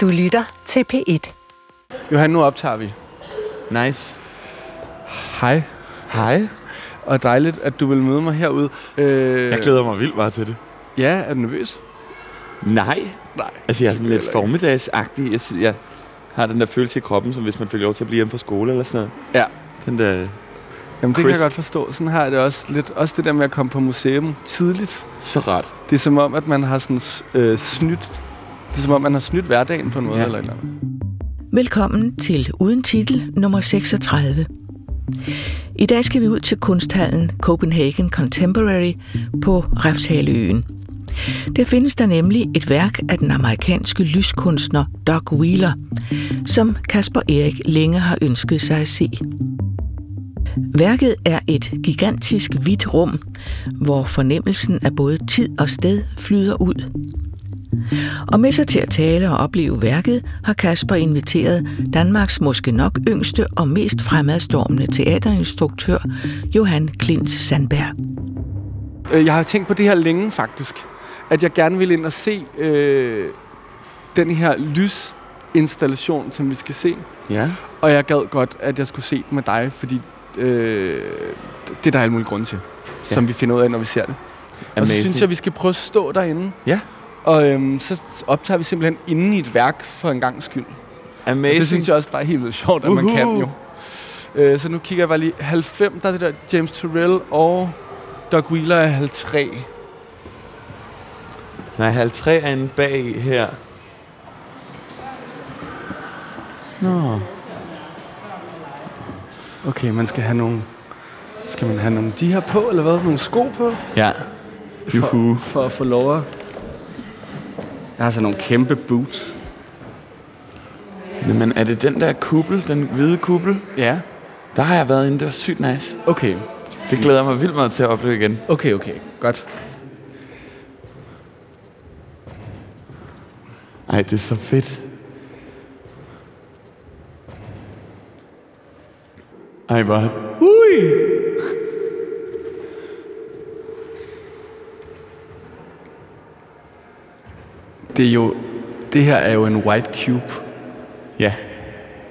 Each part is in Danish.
Du lytter til P1. Johan, nu optager vi. Nice. Hej. Hej. Og dejligt, at du vil møde mig herude. Øh, Jeg glæder mig vildt meget til det. Ja, er du nervøs? Nej. Nej. Altså, jeg er sådan lidt formiddagsagtig. Jeg, jeg har den der følelse i kroppen, som hvis man fik lov til at blive hjemme fra skole eller sådan noget. Ja. Den der... Jamen, det kan jeg godt forstå. Sådan har jeg det også lidt. Også det der med at komme på museum tidligt. Så rart. Det er som om, at man har sådan øh, snydt. Det er som om, man har snydt hverdagen på en måde Ja. eller et eller andet. Velkommen til Uden Titel nummer 36. I dag skal vi ud til kunsthallen Copenhagen Contemporary på Refshaleøen. Der findes der nemlig et værk af den amerikanske lyskunstner Doug Wheeler, som Kasper Erik længe har ønsket sig at se. Værket er et gigantisk hvidt rum, hvor fornemmelsen af både tid og sted flyder ud. Og med sig til at tale og opleve værket, har Kasper inviteret Danmarks måske nok yngste og mest fremadstormende teaterinstruktør, Johan Klint Sandberg. Øh, Jeg har tænkt på det her længe, faktisk. At jeg gerne vil ind og se øh, den her lysinstallation, som vi skal se. Ja. Og jeg gad godt, at jeg skulle se den med dig, fordi øh, det er der alle mulige grunde til, ja. som vi finder ud af, når vi ser det. Og så synes jeg, vi skal prøve at stå derinde. Ja. Og øhm, så optager vi simpelthen inde i et værk for en gang skyld. Og Amazing. det synes jeg også bare er helt vildt sjovt, at man kan jo. Øh, så nu kigger jeg bare lige. 90, der er det der James Turrell og Doug Wheeler er 53. Nej, halv tre er en bag her. Nå. Okay, man skal have nogle... Skal man have nogle de her på, eller hvad? Nogle sko på? Ja. Juhu. For, for at få lov at... Jeg har så nogle kæmpe boots. Men er det den der kuppel, den hvide kuppel? Ja. Der har jeg været inde, det var sygt nice. Okay. Det glæder jeg mig vildt meget til at opleve igen. Okay, okay. Godt. Ej, det er så fedt. Ej, hvor... Ui! Det er jo... Det her er jo en white cube. Ja.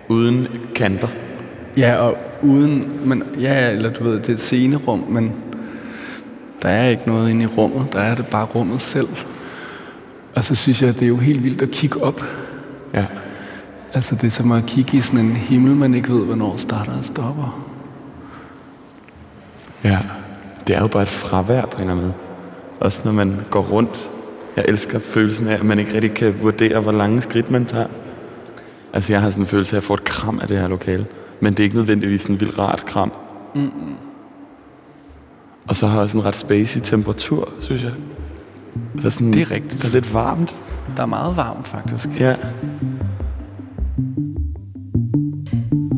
Uden kanter. Ja, og uden... Men, ja, eller du ved, det er et scenerum, men der er ikke noget inde i rummet. Der er det bare rummet selv. Og så synes jeg, det er jo helt vildt at kigge op. Ja. Altså, det er som at kigge i sådan en himmel, man ikke ved, hvornår starter og stopper. Ja. Det er jo bare et fravær på en eller anden måde. Også når man går rundt. Jeg elsker følelsen af, at man ikke rigtig kan vurdere, hvor lange skridt man tager. Altså, jeg har sådan en følelse af, at jeg får et kram af det her lokale. Men det er ikke nødvendigvis en vildt rart kram. Mm-mm. Og så har jeg også en ret spacey temperatur, synes jeg. Der er sådan, Det er rigtigt. Der er lidt varmt. Der er meget varmt, faktisk. Ja.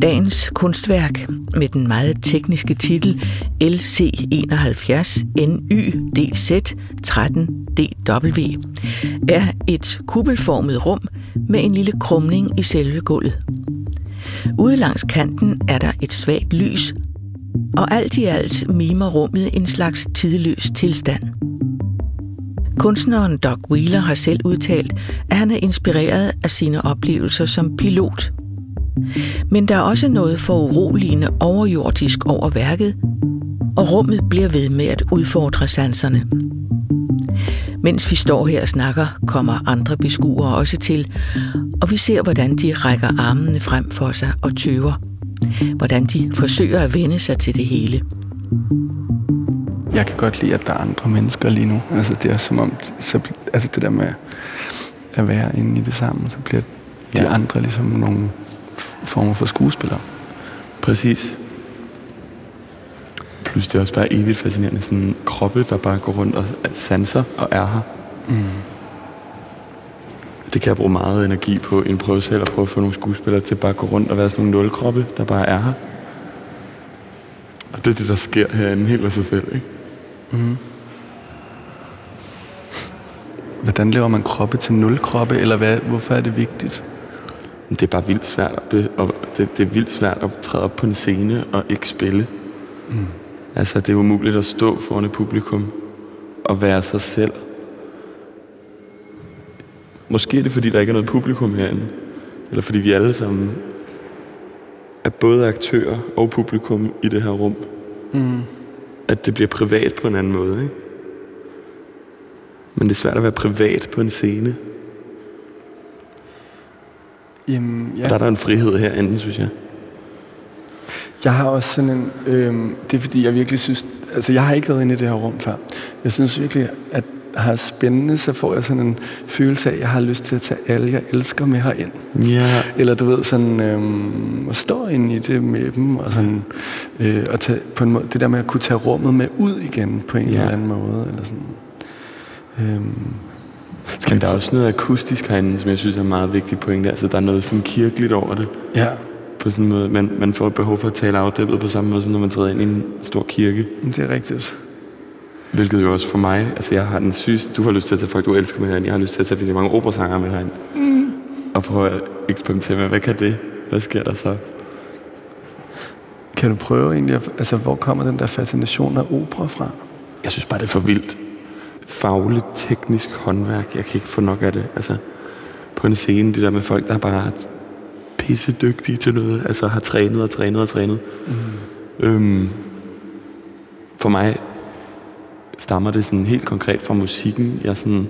Dagens kunstværk med den meget tekniske titel LC71 NYDZ 13DW er et kuppelformet rum med en lille krumning i selve gulvet. Ude langs kanten er der et svagt lys, og alt i alt mimer rummet en slags tidløs tilstand. Kunstneren Doug Wheeler har selv udtalt, at han er inspireret af sine oplevelser som pilot. Men der er også noget foruroligende overjordisk over værket, og rummet bliver ved med at udfordre sanserne. Mens vi står her og snakker, kommer andre beskuere også til, og vi ser, hvordan de rækker armene frem for sig og tøver. Hvordan de forsøger at vende sig til det hele. Jeg kan godt lide, at der er andre mennesker lige nu. Altså, det er som om, så, altså det der med at være inde i det sammen, så bliver de Ja. andre ligesom nogle former for skuespillere. Præcis. Plus det er også bare evigt fascinerende, sådan kroppe, der bare går rundt og sanser og er her. Mm. Det kan jeg bruge meget energi på en prøvesal og prøve at få nogle skuespillere til bare at gå rundt og være sådan nogle nulkroppe, der bare er her. Og det er det, der sker herinde helt af sig selv, ikke? Hvordan laver man kroppe til nul kroppe, eller hvad, hvorfor er det vigtigt? Det er bare vildt svært at, be, og det, det er vildt svært at træde op på en scene og ikke spille. Mm. Altså, det er umuligt at stå foran et publikum og være sig selv. Måske er det, fordi der ikke er noget publikum herinde. Eller fordi vi alle sammen er både aktører og publikum i det her rum. Mm. At det bliver privat på en anden måde, ikke? Men det er svært at være privat på en scene. Jamen, ja. Og der er der en frihed herinde, synes jeg. Jeg har også sådan en... Øh, det er fordi, jeg virkelig synes... Altså, jeg har ikke været inde i det her rum før. Jeg synes virkelig, at har spændende, så får jeg sådan en følelse af, at jeg har lyst til at tage alle, jeg elsker med herind. Ja. Eller du ved, sådan øhm, at stå inde i det med dem, og sådan, øh, og tage, på en måde, det der med at kunne tage rummet med ud igen på en ja. eller anden måde. Eller sådan. Øhm, Men der er også noget akustisk herinde, som jeg synes er en meget vigtig pointe. Altså, der er noget sådan kirkeligt over det. Ja. På sådan en måde. Man, man får et behov for at tale afdæmpet på samme måde, som når man træder ind i en stor kirke. Det er rigtigt. Hvilket jo også for mig, altså jeg har den sygeste, du har lyst til at tage folk, du elsker med herinde, jeg har lyst til at tage virkelig mange operasanger med herinde. Mm. Og prøve at eksperimentere med, hvad kan det? Hvad sker der så? Kan du prøve egentlig, altså hvor kommer den der fascination af opera fra? Jeg synes bare, det er for vildt. Fagligt, teknisk håndværk, jeg kan ikke få nok af det. Altså, på en scene, det der med folk, der er bare pisse dygtige til noget, altså har trænet og trænet og trænet. Mm. Øhm, for mig stammer det sådan helt konkret fra musikken. Jeg sådan,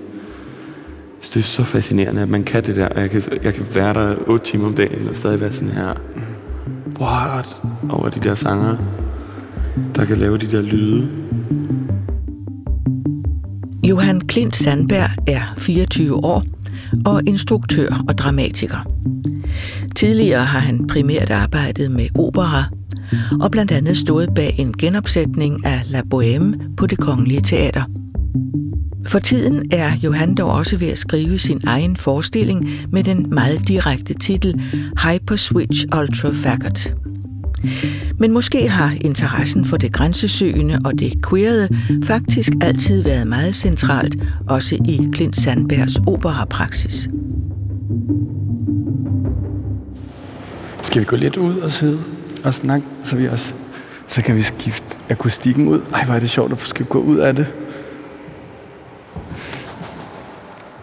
det er så fascinerende, at man kan det der. Jeg kan, jeg kan være der otte timer om dagen og stadig være sådan her, what, over de der sanger, der kan lave de der lyde. Johan Klint Sandberg er 24 år og instruktør og dramatiker. Tidligere har han primært arbejdet med opera, og blandt andet stået bag en genopsætning af La Bohème på det kongelige teater. For tiden er Johan dog også ved at skrive sin egen forestilling med den meget direkte titel Hyper Switch Ultra Faggot. Men måske har interessen for det grænsesøgende og det queerede faktisk altid været meget centralt, også i Klint Sandbergs operapraksis. Skal vi gå lidt ud og sidde og snakke, så vi også så kan vi skifte akustikken ud. Ej, hvor er det sjovt at skal gå ud af det.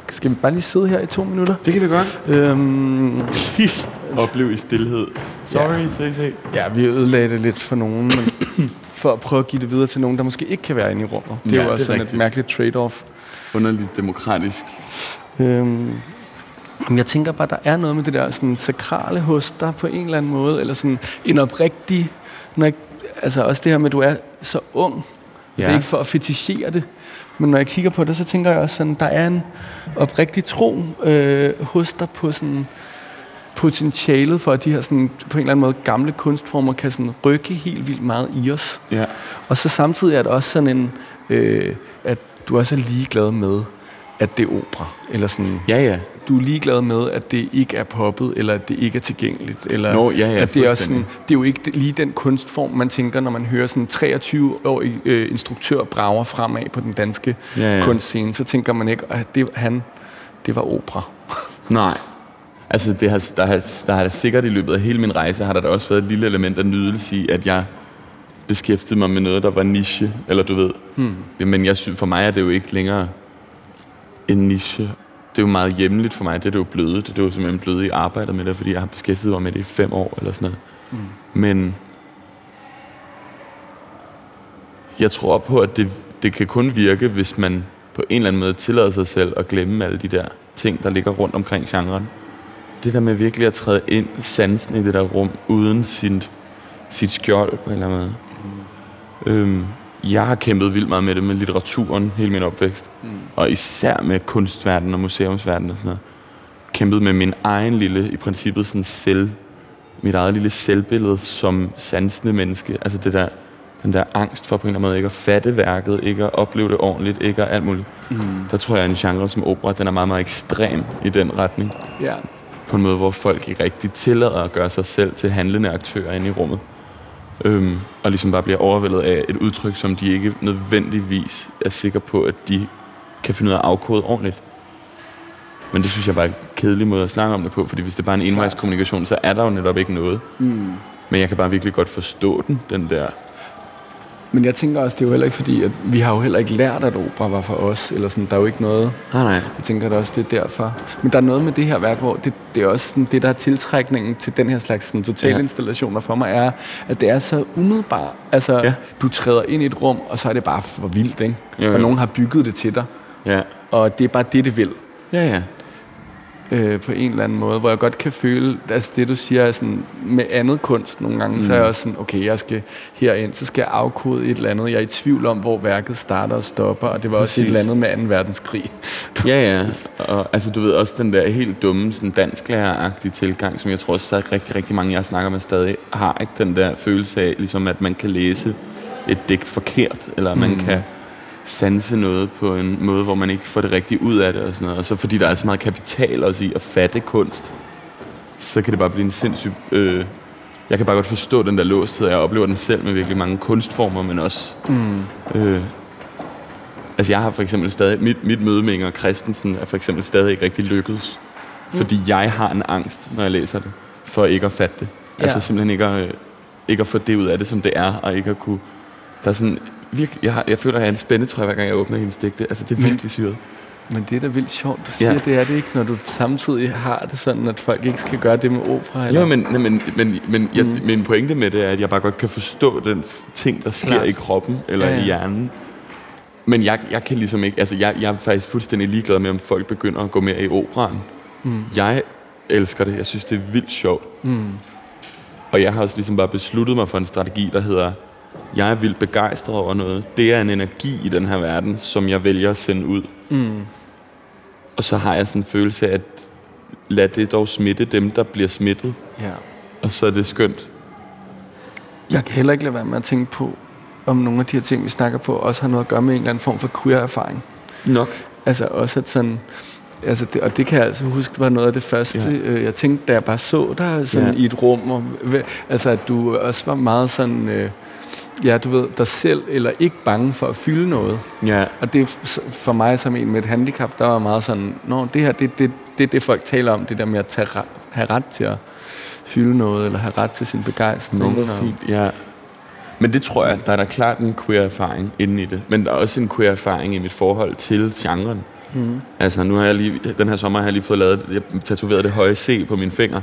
Skal vi bare lige sidde her i to minutter? Det kan vi godt. Øhm, Oplev i stillhed. Sorry, ja. se. Ja, vi ødelagde det lidt for nogen, men for at prøve at give det videre til nogen, der måske ikke kan være inde i rummet. Det er Ja, jo også sådan et mærkeligt trade-off. Underligt demokratisk. Øhm, men jeg tænker bare, der er noget med det der sådan, sakrale hos dig på en eller anden måde, eller sådan en oprigtig, når jeg, altså også det her med, at du er så ung. Ja. Det er ikke for at fetichere det, men når jeg kigger på det, så tænker jeg også sådan, der er en oprigtig tro øh, hos dig på sådan potentialet for, at de her sådan, på en eller anden måde gamle kunstformer kan sådan rykke helt vildt meget i os. Ja. Og så samtidig er det også sådan en, øh, at du også er ligeglad med, at det er opera. Eller sådan, Ja, ja. du er ligeglad med, at det ikke er poppet, eller at det ikke er tilgængeligt. Eller Nå, ja, ja, at det er, også sådan, det er jo ikke lige den kunstform, man tænker, når man hører sådan en 23-årig øh, instruktør brager fremad på den danske Ja, ja. kunstscene. Så tænker man ikke, at det, han, det var opera. Nej. Altså, det har, der, har, der har da sikkert i løbet af hele min rejse, har der da også været et lille element af nydelse i, at jeg beskæftigede mig med noget, der var niche, eller du ved. Hmm. Men jeg synes, for mig er det jo ikke længere en niche. Det er jo meget hjemligt for mig, det er det jo blevet. Det er jo simpelthen blevet i arbejdet med det, fordi jeg har beskæftiget mig med det i fem år, eller sådan noget. Hmm. Men jeg tror på, at det, det kan kun virke, hvis man på en eller anden måde tillader sig selv at glemme alle de der ting, der ligger rundt omkring genren. Det der med virkelig at træde ind sansen i det der rum, uden sin, sit skjold på en eller anden måde. Mm. Øhm, jeg har kæmpet vildt meget med det med litteraturen hele min opvækst. Mm. Og især med kunstverdenen og museumsverdenen og sådan noget. Kæmpet med min egen lille, i princippet sådan selv, mit eget lille selvbillede som sansende menneske. Altså det der, den der angst for på en eller anden måde ikke at fatte værket, ikke at opleve det ordentligt, ikke at alt muligt. Mm. Der tror jeg, at en genre som opera, den er meget, meget ekstrem i den retning. Ja. På en måde, hvor folk ikke rigtig tillader at gøre sig selv til handlende aktører inde i rummet. Øhm, og ligesom bare bliver overvældet af et udtryk, som de ikke nødvendigvis er sikre på, at de kan finde ud af at afkode ordentligt. Men det synes jeg bare er en kedelig måde at snakke om det på, fordi hvis det bare er en envejskommunikation, så er der jo netop ikke noget. Mm. Men jeg kan bare virkelig godt forstå den, den der Men jeg tænker også, det er jo heller ikke fordi, at vi har jo heller ikke lært, at opera var for os. Eller sådan, der er jo ikke noget... Nej, nej. Jeg tænker at også, det er derfor. Men der er noget med det her værk, hvor det, det er også sådan, det, der er tiltrækningen til den her slags sådan, totalinstallationer for mig, er, at det er så umiddelbart. Altså, ja. du træder ind i et rum, og så er det bare for vildt, ikke? Jo, jo. Og nogen har bygget det til dig. Ja. Og det er bare det, det vil. Ja, ja. Øh, på en eller anden måde, hvor jeg godt kan føle, altså det du siger er sådan, med andet kunst nogle gange, mm. så er jeg også sådan, okay, jeg skal herind, så skal jeg afkode et eller andet. Jeg er i tvivl om, hvor værket starter og stopper, og det var også et Præcis. eller andet med 2. verdenskrig. Ja, ja. Og altså, du ved også den der helt dumme, sådan dansklærer-agtige tilgang, som jeg tror også, at rigtig, rigtig mange, jeg snakker med stadig, har ikke den der følelse af, ligesom at man kan læse et digt forkert, eller man kan sanse noget på en måde, hvor man ikke får det rigtigt ud af det og sådan noget. Og så fordi der er så meget kapital også i at fatte kunst, så kan det bare blive en sindssyg... Øh, jeg kan bare godt forstå den der låsthed, jeg oplever den selv med virkelig mange kunstformer, men også... Mm. Øh, Altså jeg har for eksempel stadig, mit, mit møde med Inger Christensen er for eksempel stadig ikke rigtig lykkedes. Mm. Fordi jeg har en angst, når jeg læser det, for ikke at fatte det. Ja. Altså Ja. simpelthen ikke at, ikke at få det ud af det, som det er, og ikke at kunne... Der er sådan virkelig, jeg, har, jeg føler, at jeg er en spændetrøje, hver gang jeg åbner hendes digte. Altså det er virkelig syret. Men det er da vildt sjovt, du siger, Ja. det er det ikke, når du samtidig har det sådan, at folk ikke skal gøre det med opera. Eller? Jo, men, men, men, men jeg, mm. min pointe med det er, at jeg bare godt kan forstå den ting, der sker Klart. i kroppen eller Ja, ja, i hjernen. Men jeg, jeg kan ligesom ikke, altså jeg, jeg er faktisk fuldstændig ligeglad med, om folk begynder at gå mere i operan. Mm. Jeg elsker det. Jeg synes, det er vildt sjovt. Mm. Og jeg har også ligesom bare besluttet mig for en strategi, der hedder, jeg er vildt begejstret over noget. Det er en energi i den her verden, som jeg vælger at sende ud. Mm. Og så har jeg sådan en følelse af, at lad det dog smitte dem, der bliver smittet. Ja. Og så er det skønt. Jeg kan heller ikke lade være med at tænke på, om nogle af de her ting, vi snakker på, også har noget at gøre med en eller anden form for queer-erfaring. Nok. Altså også at sådan... Altså det, og det kan jeg altså huske, var noget af det første, Ja. øh, jeg tænkte, da jeg bare så dig sådan Ja. i et rum. Og, altså at du også var meget sådan... Øh, ja, du ved, dig selv, eller ikke bange for at fylde noget. Ja. Og det er for mig som en med et handicap, der var meget sådan, Nå, det her, det, det, det er det, folk taler om, det der med at tage, have ret til at fylde noget, eller have ret til sin begejstring. Og- fint. Ja. Men det tror jeg, der er der klart en queer-erfaring inde i det. Men der er også en queer-erfaring i mit forhold til genren. Mm. Altså, nu har jeg lige, den her sommer har jeg lige fået lavet, jeg tatoveret det høje C på min finger.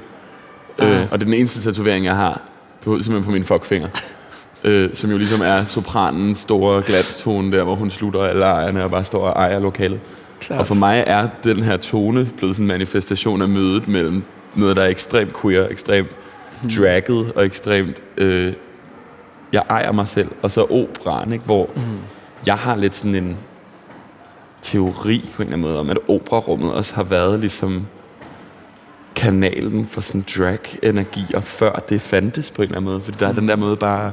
Øh, og det er den eneste tatovering, jeg har, på, simpelthen på min fuckfinger. Øh, som jo ligesom er sopranens store glatstone der, hvor hun slutter alle ejerne og bare står og ejer lokalet. Klart. Og for mig er den her tone blevet sådan en manifestation af mødet mellem noget, der er ekstremt queer, ekstremt dragget og ekstremt... Øh, jeg ejer mig selv. Og så operaen, ikke? hvor mm. jeg har lidt sådan en teori på en eller anden måde om, at operarummet også har været ligesom kanalen for sådan drag-energier, før det fandtes på en eller anden måde. Fordi der er den der måde bare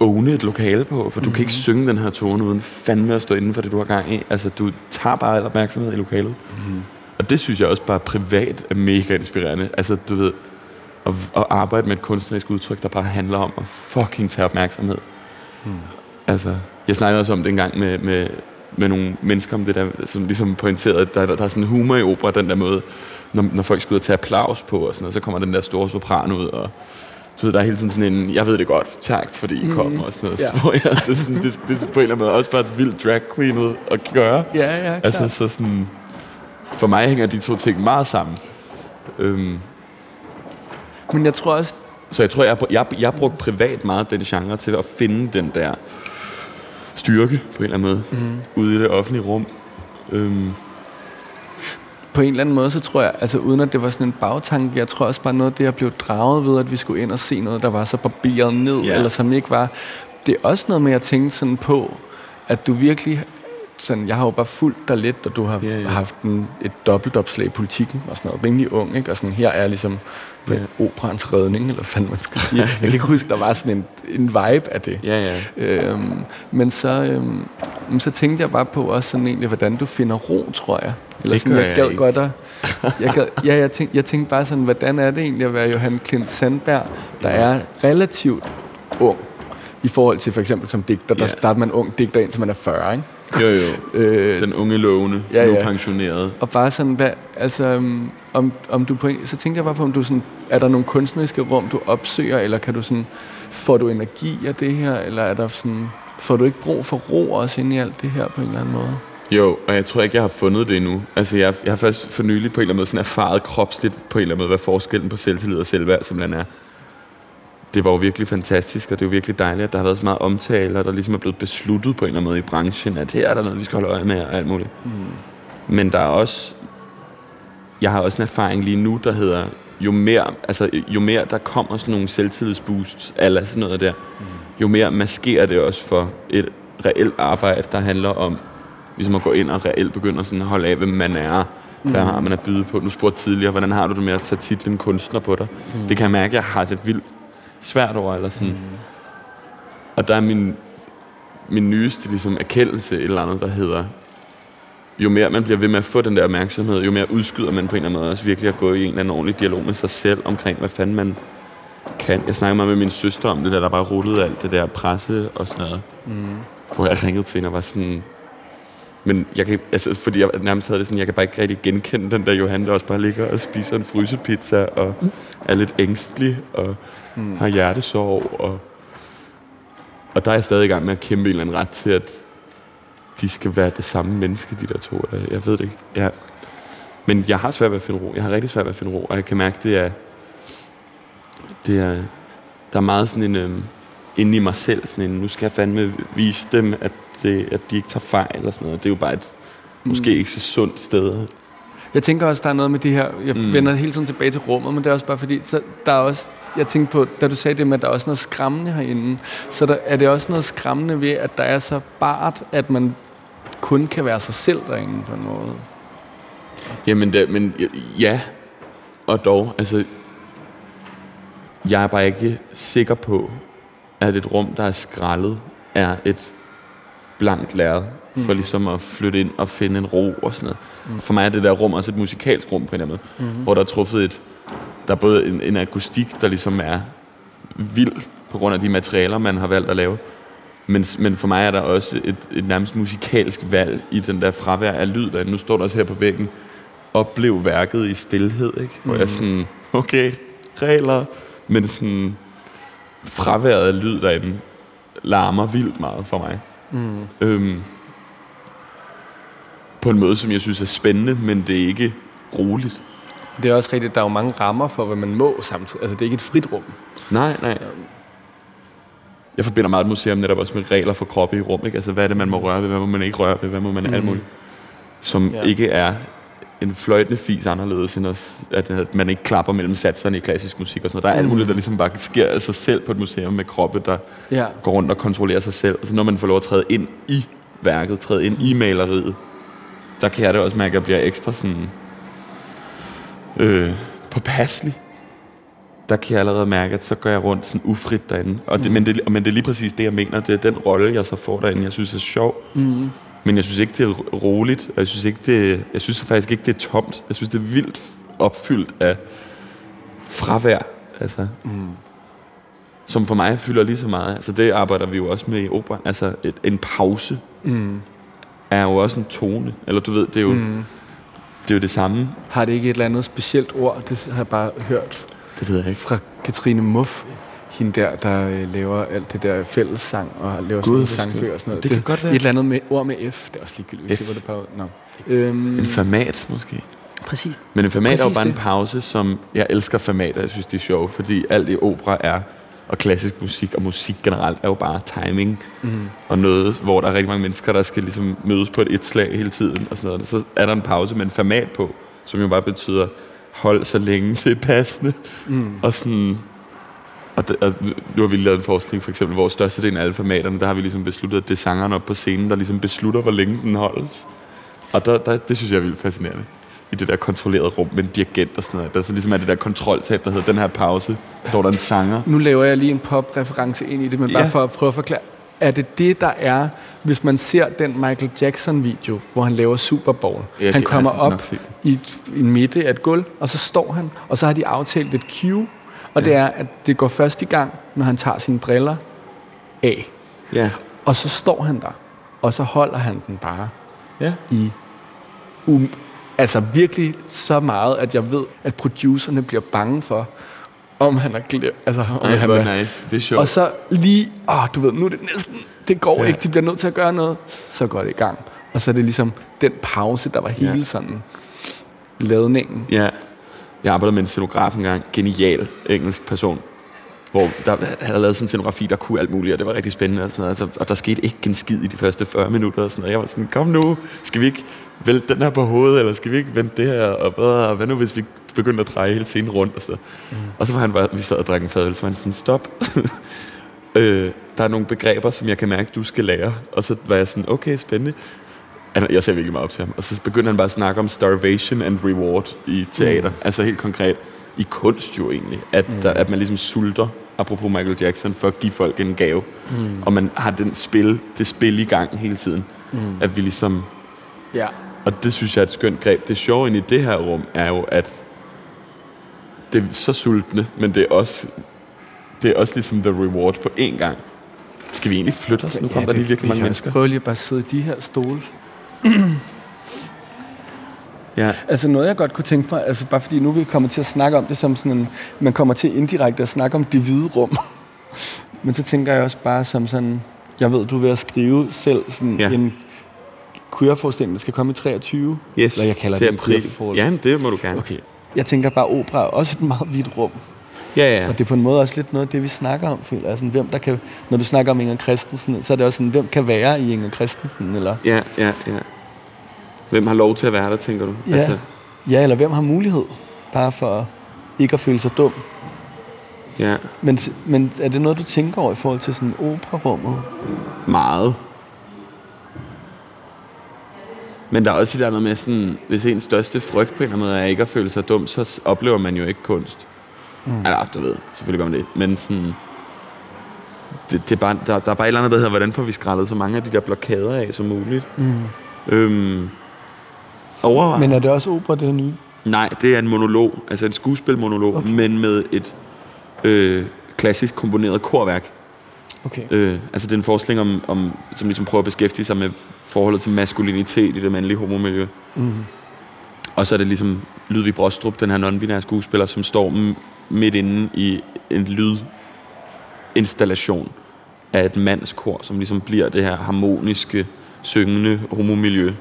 åne et lokale på, for du kan ikke synge den her tone uden fandme at stå inden for det, du har gang i. Altså, du tager bare al opmærksomhed i lokalet. Mm. Og det synes jeg også bare privat er mega inspirerende. Altså, du ved, at, at arbejde med et kunstnerisk udtryk, der bare handler om at fucking tage opmærksomhed. Mm. Altså, jeg snakkede også om det engang med, med, med nogle mennesker om det der, som ligesom pointerede, at der, der, der er sådan humor i opera, den der måde, når, når folk skal ud og tage applaus på og sådan noget, så kommer den der store sopran ud, og du ved, der er hele tiden sådan en, jeg ved det godt, tak fordi I kom, og sådan noget. Ja. Hvor jeg, så sådan, det, det, er på en eller anden måde også bare et vildt drag queen ud at gøre. Ja, ja, klart. Altså, så sådan, for mig hænger de to ting meget sammen. Øhm, Men jeg tror også, så jeg tror, jeg, jeg, jeg brugte privat meget den genre til at finde den der styrke på en eller anden måde mm. ude i det offentlige rum. Øhm, på en eller anden måde, så tror jeg, altså uden at det var sådan en bagtanke, jeg tror også bare noget af det, jeg blev draget ved, at vi skulle ind og se noget, der var så barberet ned, Ja. eller som ikke var. Det er også noget med, at jeg tænkte sådan på, at du virkelig, sådan, jeg har jo bare fulgt dig lidt, og du har Ja, ja. haft en, et dobbeltopslag i politikken, og sådan noget, rimelig ung, ikke? Og sådan, her er ligesom Ja. operans redning, eller hvad man skal sige. Jeg kan ikke huske, der var sådan en, en vibe af det. ja, ja. Øhm, men så, øhm, så tænkte jeg bare på også sådan egentlig, hvordan du finder ro, tror jeg. Eller Det sådan, jeg, jeg gad ikke. godt at, jeg gad, ja, jeg tænkte, jeg tænkte bare sådan, hvordan er det egentlig at være Johan Klint Sandberg, der er relativt ung, i forhold til for eksempel som digter, der Ja. starter man ung digter ind, til man er 40, ikke? Jo, jo. Øh, Den unge lovende, Ja, ja, nu ja. pensioneret. og bare sådan, hvad, altså, um, om, om du på, så tænkte jeg bare på, om du sådan, er der nogle kunstneriske rum, du opsøger, eller kan du sådan, får du energi af det her, eller er der sådan, får du ikke brug for ro også inde i alt det her på en eller anden måde? Jo, og jeg tror ikke, jeg har fundet det endnu. Altså, jeg, jeg har først for nylig på en eller anden måde sådan erfaret kropsligt på en eller anden måde, hvad forskellen på selvtillid og selvværd simpelthen er. Det var jo virkelig fantastisk, og det er jo virkelig dejligt, at der har været så meget omtale, og der ligesom er blevet besluttet på en eller anden måde i branchen, at her er der noget, vi skal holde øje med, og alt muligt. Mm. Men der er også... Jeg har også en erfaring lige nu, der hedder, jo mere, altså, jo mere der kommer sådan nogle selvtillidsboosts, eller sådan noget der, mm. jo mere maskerer det også for et reelt arbejde, der handler om ligesom at gå ind og reelt begynde at sådan holde af, hvem man er, hvad har man at byde på. Nu spurgte tidligere, hvordan har du det med at tage titlen kunstner på dig? Mm. Det kan jeg mærke, at jeg har det vildt svært over, eller sådan. Mm. Og der er min, min nyeste ligesom, erkendelse et eller andet, der hedder, jo mere man bliver ved med at få den der opmærksomhed, jo mere udskyder man på en eller anden måde også virkelig at gå i en eller anden ordentlig dialog med sig selv omkring, hvad fanden man kan. Jeg snakkede meget med min søster om det der, der bare rullede alt det der presse og sådan noget. Mm. Hvor jeg ringede til hende og var sådan... Men jeg kan, altså, fordi jeg nærmest havde det sådan, jeg kan bare ikke rigtig genkende den der Johan, der også bare ligger og spiser en frysepizza og er lidt ængstelig og mm. har hjertesorg. Og, og der er jeg stadig i gang med at kæmpe en eller anden ret til, at de skal være det samme menneske, de der to. Jeg, jeg ved det ikke. Jeg, men jeg har svært ved at finde ro. Jeg har rigtig svært ved at finde ro, og jeg kan mærke, det er, det er, der er meget sådan en, øhm, inde i mig selv, sådan en, nu skal jeg fandme vise dem, at, det, at de ikke tager fejl og sådan noget. Det er jo bare et måske ikke så sundt sted. Jeg tænker også, der er noget med det her, jeg mm. vender hele tiden tilbage til rummet, men det er også bare fordi, så der er også, jeg tænkte på, da du sagde det med, at der er også noget skræmmende herinde, så der, er det også noget skræmmende ved, at der er så bart, at man kun kan være sig selv derinde på en måde. Jamen, det, men ja, og dog, altså, jeg er bare ikke sikker på, at et rum, der er skrællet, er et blankt lærred, mm. for ligesom at flytte ind og finde en ro og sådan noget. Mm. For mig er det der rum også et musikalsk rum på en eller anden måde, mm. hvor der er truffet et, der er både en, en akustik, der ligesom er vild på grund af de materialer, man har valgt at lave, men, men for mig er der også et, et nærmest musikalsk valg i den der fravær af lyd derinde. Nu står der også her på væggen, oplev værket i stillhed, ikke? Hvor jeg er sådan, okay, regler, men sådan fraværet af lyd derinde larmer vildt meget for mig. Mm. Øhm, på en måde, som jeg synes er spændende, men det er ikke roligt. Det er også rigtigt, der er jo mange rammer for, hvad man må samtidig. Altså, det er ikke et frit rum. Nej, nej. Jeg forbinder meget et museum netop også med regler for kroppe i rum. Ikke? Altså, hvad er det, man må røre ved, hvad må man ikke røre ved, hvad må man mm. alt muligt. Som Ja. ikke er en fløjtende fis anderledes, end at, at, at man ikke klapper mellem satserne i klassisk musik og sådan noget. Der er alt muligt, der ligesom bare sker af sig selv på et museum med kroppe, der Ja. går rundt og kontrollerer sig selv. Altså, når man får lov at træde ind i værket, træde ind i maleriet, der kan jeg det også mærke, at jeg bliver ekstra sådan øh, påpasselig. Der kan jeg allerede mærke, at så går jeg rundt sådan ufrit derinde. Og det, mm. men, det, men det er lige præcis det, jeg mener. Det er den rolle, jeg så får derinde, jeg synes er sjov. Mm. Men jeg synes ikke, det er roligt. Og jeg synes, ikke, det, jeg synes faktisk ikke, det er tomt. Jeg synes, det er vildt opfyldt af fravær. Altså, mm. Som for mig fylder lige så meget. Altså, det arbejder vi jo også med i opera. Altså, et, en pause Mm. er jo også en tone. Eller du ved, det er jo, mm. Det, er jo det samme. Har det ikke et eller andet specielt ord? Det har jeg bare hørt Det ved jeg ikke. fra Katrine Muff. Hende der, der øh, laver alt det der fællessang og laver sådan nogle hvor sangbøger og sådan noget. Det kan godt være. Et eller andet med, ord med F. Det er også ligegyldigt. F. hvor det bare Nå. Øhm, En format, måske. præcis. Men en format er jo Præcis bare en det. pause, som... Jeg elsker formater, jeg synes, det er sjovt, fordi alt i opera er, og klassisk musik og musik generelt, er jo bare timing. Mm. Og noget, hvor der er rigtig mange mennesker, der skal ligesom mødes på et et slag hele tiden, og sådan noget. Så er der en pause med en format på, som jo bare betyder, hold så længe det er passende. Mm. Og sådan... Og, det, og nu har vi lavet en forskning, for eksempel, hvor størstedelen af alle formaterne, der har vi ligesom besluttet, at det er sangeren op på scenen, der ligesom beslutter, hvor længe den holdes. Og der, der, det synes jeg er vildt fascinerende. I det der kontrollerede rum med en dirigent og sådan noget. Der så ligesom er det der kontroltab, der hedder den her pause. Står der en sanger. Nu laver jeg lige en pop-reference ind i det, men bare Ja. for at prøve at forklare. Er det det, der er, hvis man ser den Michael Jackson-video, hvor han laver Super Bowl? Ja, han kommer op i, i en midte af et gulv, og så står han, og så har de aftalt et cue, og det er, at det går først i gang, når han tager sine briller af. Ja. Og så står han der, og så holder han den bare Ja. i um, altså virkelig så meget, at jeg ved, at producerne bliver bange for, om han har glemt, altså om Ej, han er, nice. Det er sjovt. og så lige, åh, du ved, nu er det næsten, det går Ja. ikke, de bliver nødt til at gøre noget, så går det i gang. Og så er det ligesom den pause, der var hele ja. sådan ladningen. Ja. Jeg arbejdede med en scenograf engang. Genial engelsk person. Hvor der havde lavet sådan en scenografi, der kunne alt muligt, og det var rigtig spændende og sådan noget. Altså, og der skete ikke en skid i de første 40 minutter og sådan noget. Jeg var sådan, kom nu, skal vi ikke vælte den her på hovedet, eller skal vi ikke vente det her, og hvad, og hvad nu, hvis vi begynder at dreje hele scenen rundt og sådan mm. Og så var han bare, vi sad og drak en fadøl, så var han sådan, stop. øh, der er nogle begreber, som jeg kan mærke, du skal lære. Og så var jeg sådan, okay, spændende. Jeg ser virkelig meget op til ham. Og så begyndte han bare at snakke om starvation and reward i teater. Mm. Altså helt konkret i kunst jo egentlig. At, mm. der, at man ligesom sulter, apropos Michael Jackson, for at give folk en gave. Mm. Og man har den spil, det spil i gang hele tiden. Mm. At vi ligesom... Ja. Og det synes jeg er et skønt greb. Det sjove inde i det her rum er jo, at det er så sultne, men det er også, det er også ligesom the reward på én gang. Skal vi egentlig flytte os? Nu kommer der lige virkelig mange mennesker. Prøv lige at bare sidde i de her stole. Ja. Altså noget, jeg godt kunne tænke mig, altså bare fordi nu vi kommet til at snakke om det som sådan en, man kommer til indirekte at snakke om det hvide rum. Men så tænker jeg også bare som sådan, jeg ved, du er ved at skrive selv sådan Ja. en queer-forestilling, der skal komme i 23. Yes, Eller jeg kalder til det en queer-forestilling. Ja, det må du gerne. Okay. Jeg tænker bare, opera er også et meget hvidt rum. Ja, ja. Og det er på en måde også lidt noget af det, vi snakker om, føler jeg. Sådan, hvem der kan, når du snakker om Inger Christensen, så er det også sådan, hvem kan være i Inger Christensen? Eller, Ja, ja, ja. Hvem har lov til at være der, tænker du? ja. ja, eller hvem har mulighed? Bare for ikke at føle sig dum. ja, Men, men er det noget, du tænker over i forhold til sådan operarummet? meget. Men der er også et eller andet med sådan, hvis ens største frygt på en eller anden måde er ikke at føle sig dum, så oplever man jo ikke kunst. Mm. Eller, du ved, selvfølgelig gør man det. Men sådan, det, det er bare, der, der er bare et eller andet, der hedder, hvordan får vi skrællet så mange af de der blokader af som muligt. Mm. Øhm, overvej. Men er det også opera, det er nye? Nej, det er en monolog, altså en skuespilmonolog, okay. Men med et øh, klassisk komponeret korværk. Okay. Øh, altså det er en forskning, om, om, som ligesom prøver at beskæftige sig med forholdet til maskulinitet i det mandlige homomiljø. Mm. Og så er det ligesom Ludvig Brostrup, den her non-binære skuespiller, som står midt inde i en lydinstallation af et mandskor, som ligesom bliver det her harmoniske, syngende homomiljø,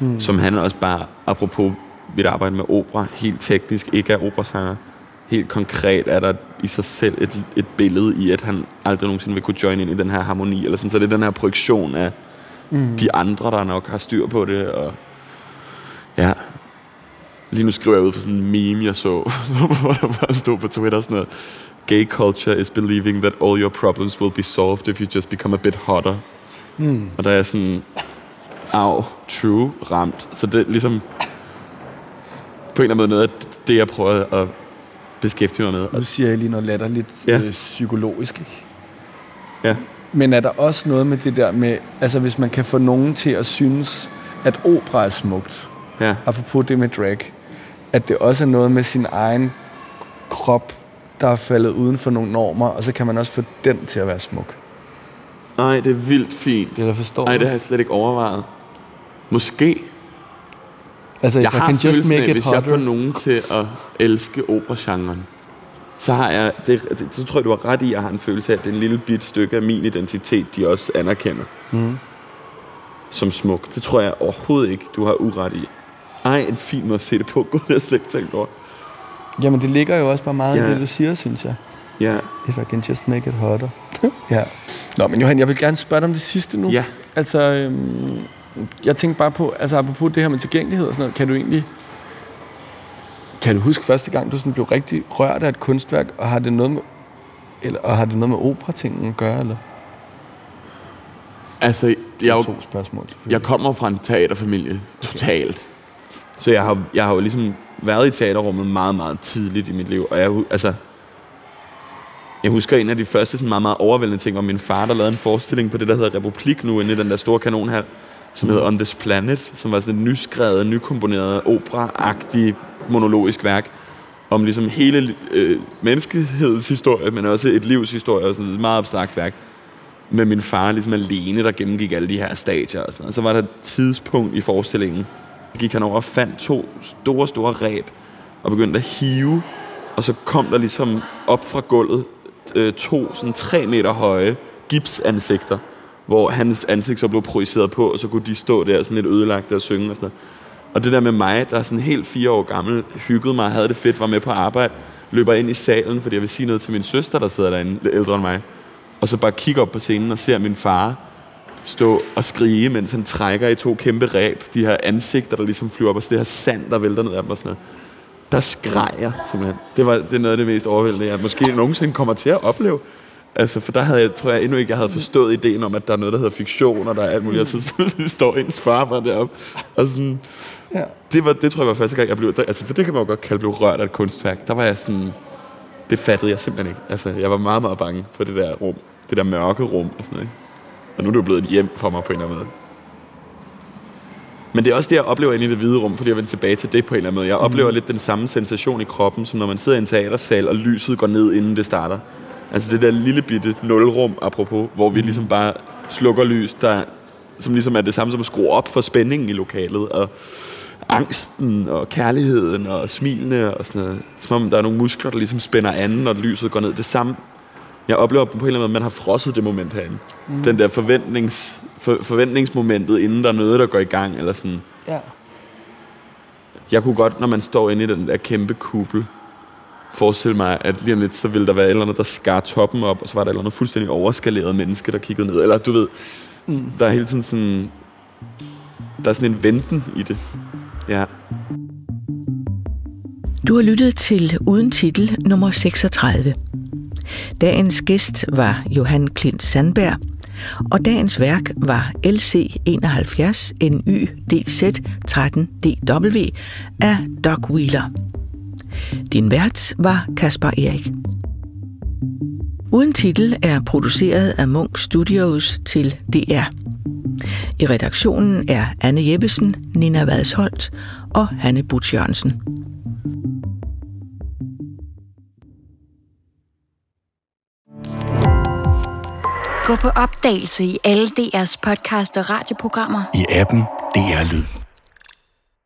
mm. som han også bare, apropos mit arbejde med opera, helt teknisk ikke er operasanger. Helt konkret er der i sig selv et, et billede i, at han aldrig nogensinde vil kunne join ind i den her harmoni, eller sådan, så det er den her projektion af mm. de andre, der nok har styr på det, og ja, Lige nu skriver jeg ud for sådan en meme, jeg så, hvor der bare stod på Twitter sådan noget. Gay culture is believing that all your problems will be solved if you just become a bit hotter. Mm. Og der er sådan, au, true, ramt. Så det er ligesom på en eller anden måde noget af det, jeg prøver at beskæftige mig med. Nu siger jeg lige noget latterligt Ja. øh, psykologisk. ikke? Ja. Men er der også noget med det der med, altså hvis man kan få nogen til at synes, at opera er smukt, Ja. apropos det med drag, at det også er noget med sin egen krop, der er faldet uden for nogle normer, og så kan man også få den til at være smuk. Nej, det er vildt fint. Det er der forstår Nej, det har jeg slet ikke overvejet. Måske. Altså, Jeg har can just make af, it hvis jeg får hotter. nogen til at elske operagenren, så har jeg, det, det, så tror jeg, du har ret i, at jeg har en følelse af, at det er en lille bit stykke af min identitet, de også anerkender Mm. som smuk. Det tror jeg overhovedet ikke, du har uret i. Ej, en fin måde at se det på. Gud, det har slet ikke tænkt over. Jamen, det ligger jo også bare meget Ja. i det, du siger, synes jeg. Ja, If I can just make it hotter. ja. Nå, men Johan, jeg vil gerne spørge dig om det sidste nu. ja. Altså, øhm, jeg tænkte bare på, altså apropos det her med tilgængelighed og sådan noget, kan du egentlig... Kan du huske første gang, du sådan blev rigtig rørt af et kunstværk, og har det noget med, eller, og har det noget med operatingen at gøre, eller? Altså, jeg, To spørgsmål, jeg kommer fra en teaterfamilie, totalt. Så jeg har, jeg har jo ligesom været i teaterrummet meget, meget tidligt i mit liv. Og jeg, altså, jeg husker en af de første sådan meget, meget overvældende ting, var min far, der lavede en forestilling på det, der hedder Republik nu, inde i den der store kanon her, som hedder On This Planet, som var sådan et nyskrevet, nykomponeret, opera-agtig monologisk værk, om ligesom hele øh, menneskehedens historie, men også et livs historie, og sådan et meget abstrakt værk. med min far ligesom alene, der gennemgik alle de her stadier og sådan noget. Så var der et tidspunkt i forestillingen, gik han over og fandt to store, store ræb og begyndte at hive, og så kom der ligesom op fra gulvet øh, to sådan tre meter høje gipsansigter, hvor hans ansigt så blev projiceret på, og så kunne de stå der sådan lidt ødelagte og synge og sådan noget. Og det der med mig, der er sådan helt fire år gammel, hyggede mig, havde det fedt, var med på arbejde, løber ind i salen, fordi jeg vil sige noget til min søster, der sidder derinde, lidt ældre end mig, og så bare kigger op på scenen og ser min far stå og skrige, mens han trækker i to kæmpe ræb, de her ansigter, der ligesom flyver op, og så det her sand, der vælter ned af dem og sådan noget. Der skreg jeg simpelthen. Det var det er noget af det mest overvældende, jeg måske nogensinde kommer til at opleve. Altså, for der havde jeg, tror jeg endnu ikke, jeg havde forstået ideen om, at der er noget, der hedder fiktion, og der er alt muligt, og så står ens far bare deroppe. Og sådan, ja. det, var, det tror jeg var første gang, jeg blev, altså, for det kan man jo godt kalde blive rørt af et kunstværk. Der var jeg sådan, det fattede jeg simpelthen ikke. Altså, jeg var meget, meget bange for det der rum, det der mørke rum og sådan noget. Ikke? Og nu er det jo blevet et hjem for mig på en eller anden måde. Men det er også det, jeg oplever inde i det hvide rum, fordi jeg vender tilbage til det på en eller anden måde. Jeg oplever mm. lidt den samme sensation i kroppen, som når man sidder i en teatersal, og lyset går ned, inden det starter. Altså det der lille bitte nulrum, apropos, hvor vi ligesom bare slukker lys, der, som ligesom er det samme som at skrue op for spændingen i lokalet, og angsten og kærligheden og smilene og sådan noget. Som om der er nogle muskler, der ligesom spænder anden, når lyset går ned. Det samme, jeg oplever på en eller anden måde, at man har frosset det moment herinde. Mm. Den der forventnings, for, forventningsmomentet, inden der er noget, der går i gang, eller sådan. Ja. Jeg kunne godt, når man står inde i den der kæmpe kuppel, forestille mig, at lige om lidt, så ville der være et eller andet, der skar toppen op, og så var der et eller andet fuldstændig overskaleret menneske, der kiggede ned. Eller du ved, mm. der er hele tiden sådan... Der er sådan en venten i det. Ja. Du har lyttet til Uden Titel nummer 36. Dagens gæst var Johan Klint Sandberg, og dagens værk var LC 71 NYDZ 13 DW af Doug Wheeler. Din vært var Kasper Erik. Uden titel er produceret af Munk Studios til DR. I redaktionen er Anne Jeppesen, Nina Vadsholt og Hanne Butch Jørgensen. Gå på opdagelse i alle DR's podcast og radioprogrammer. I appen DR Lyd.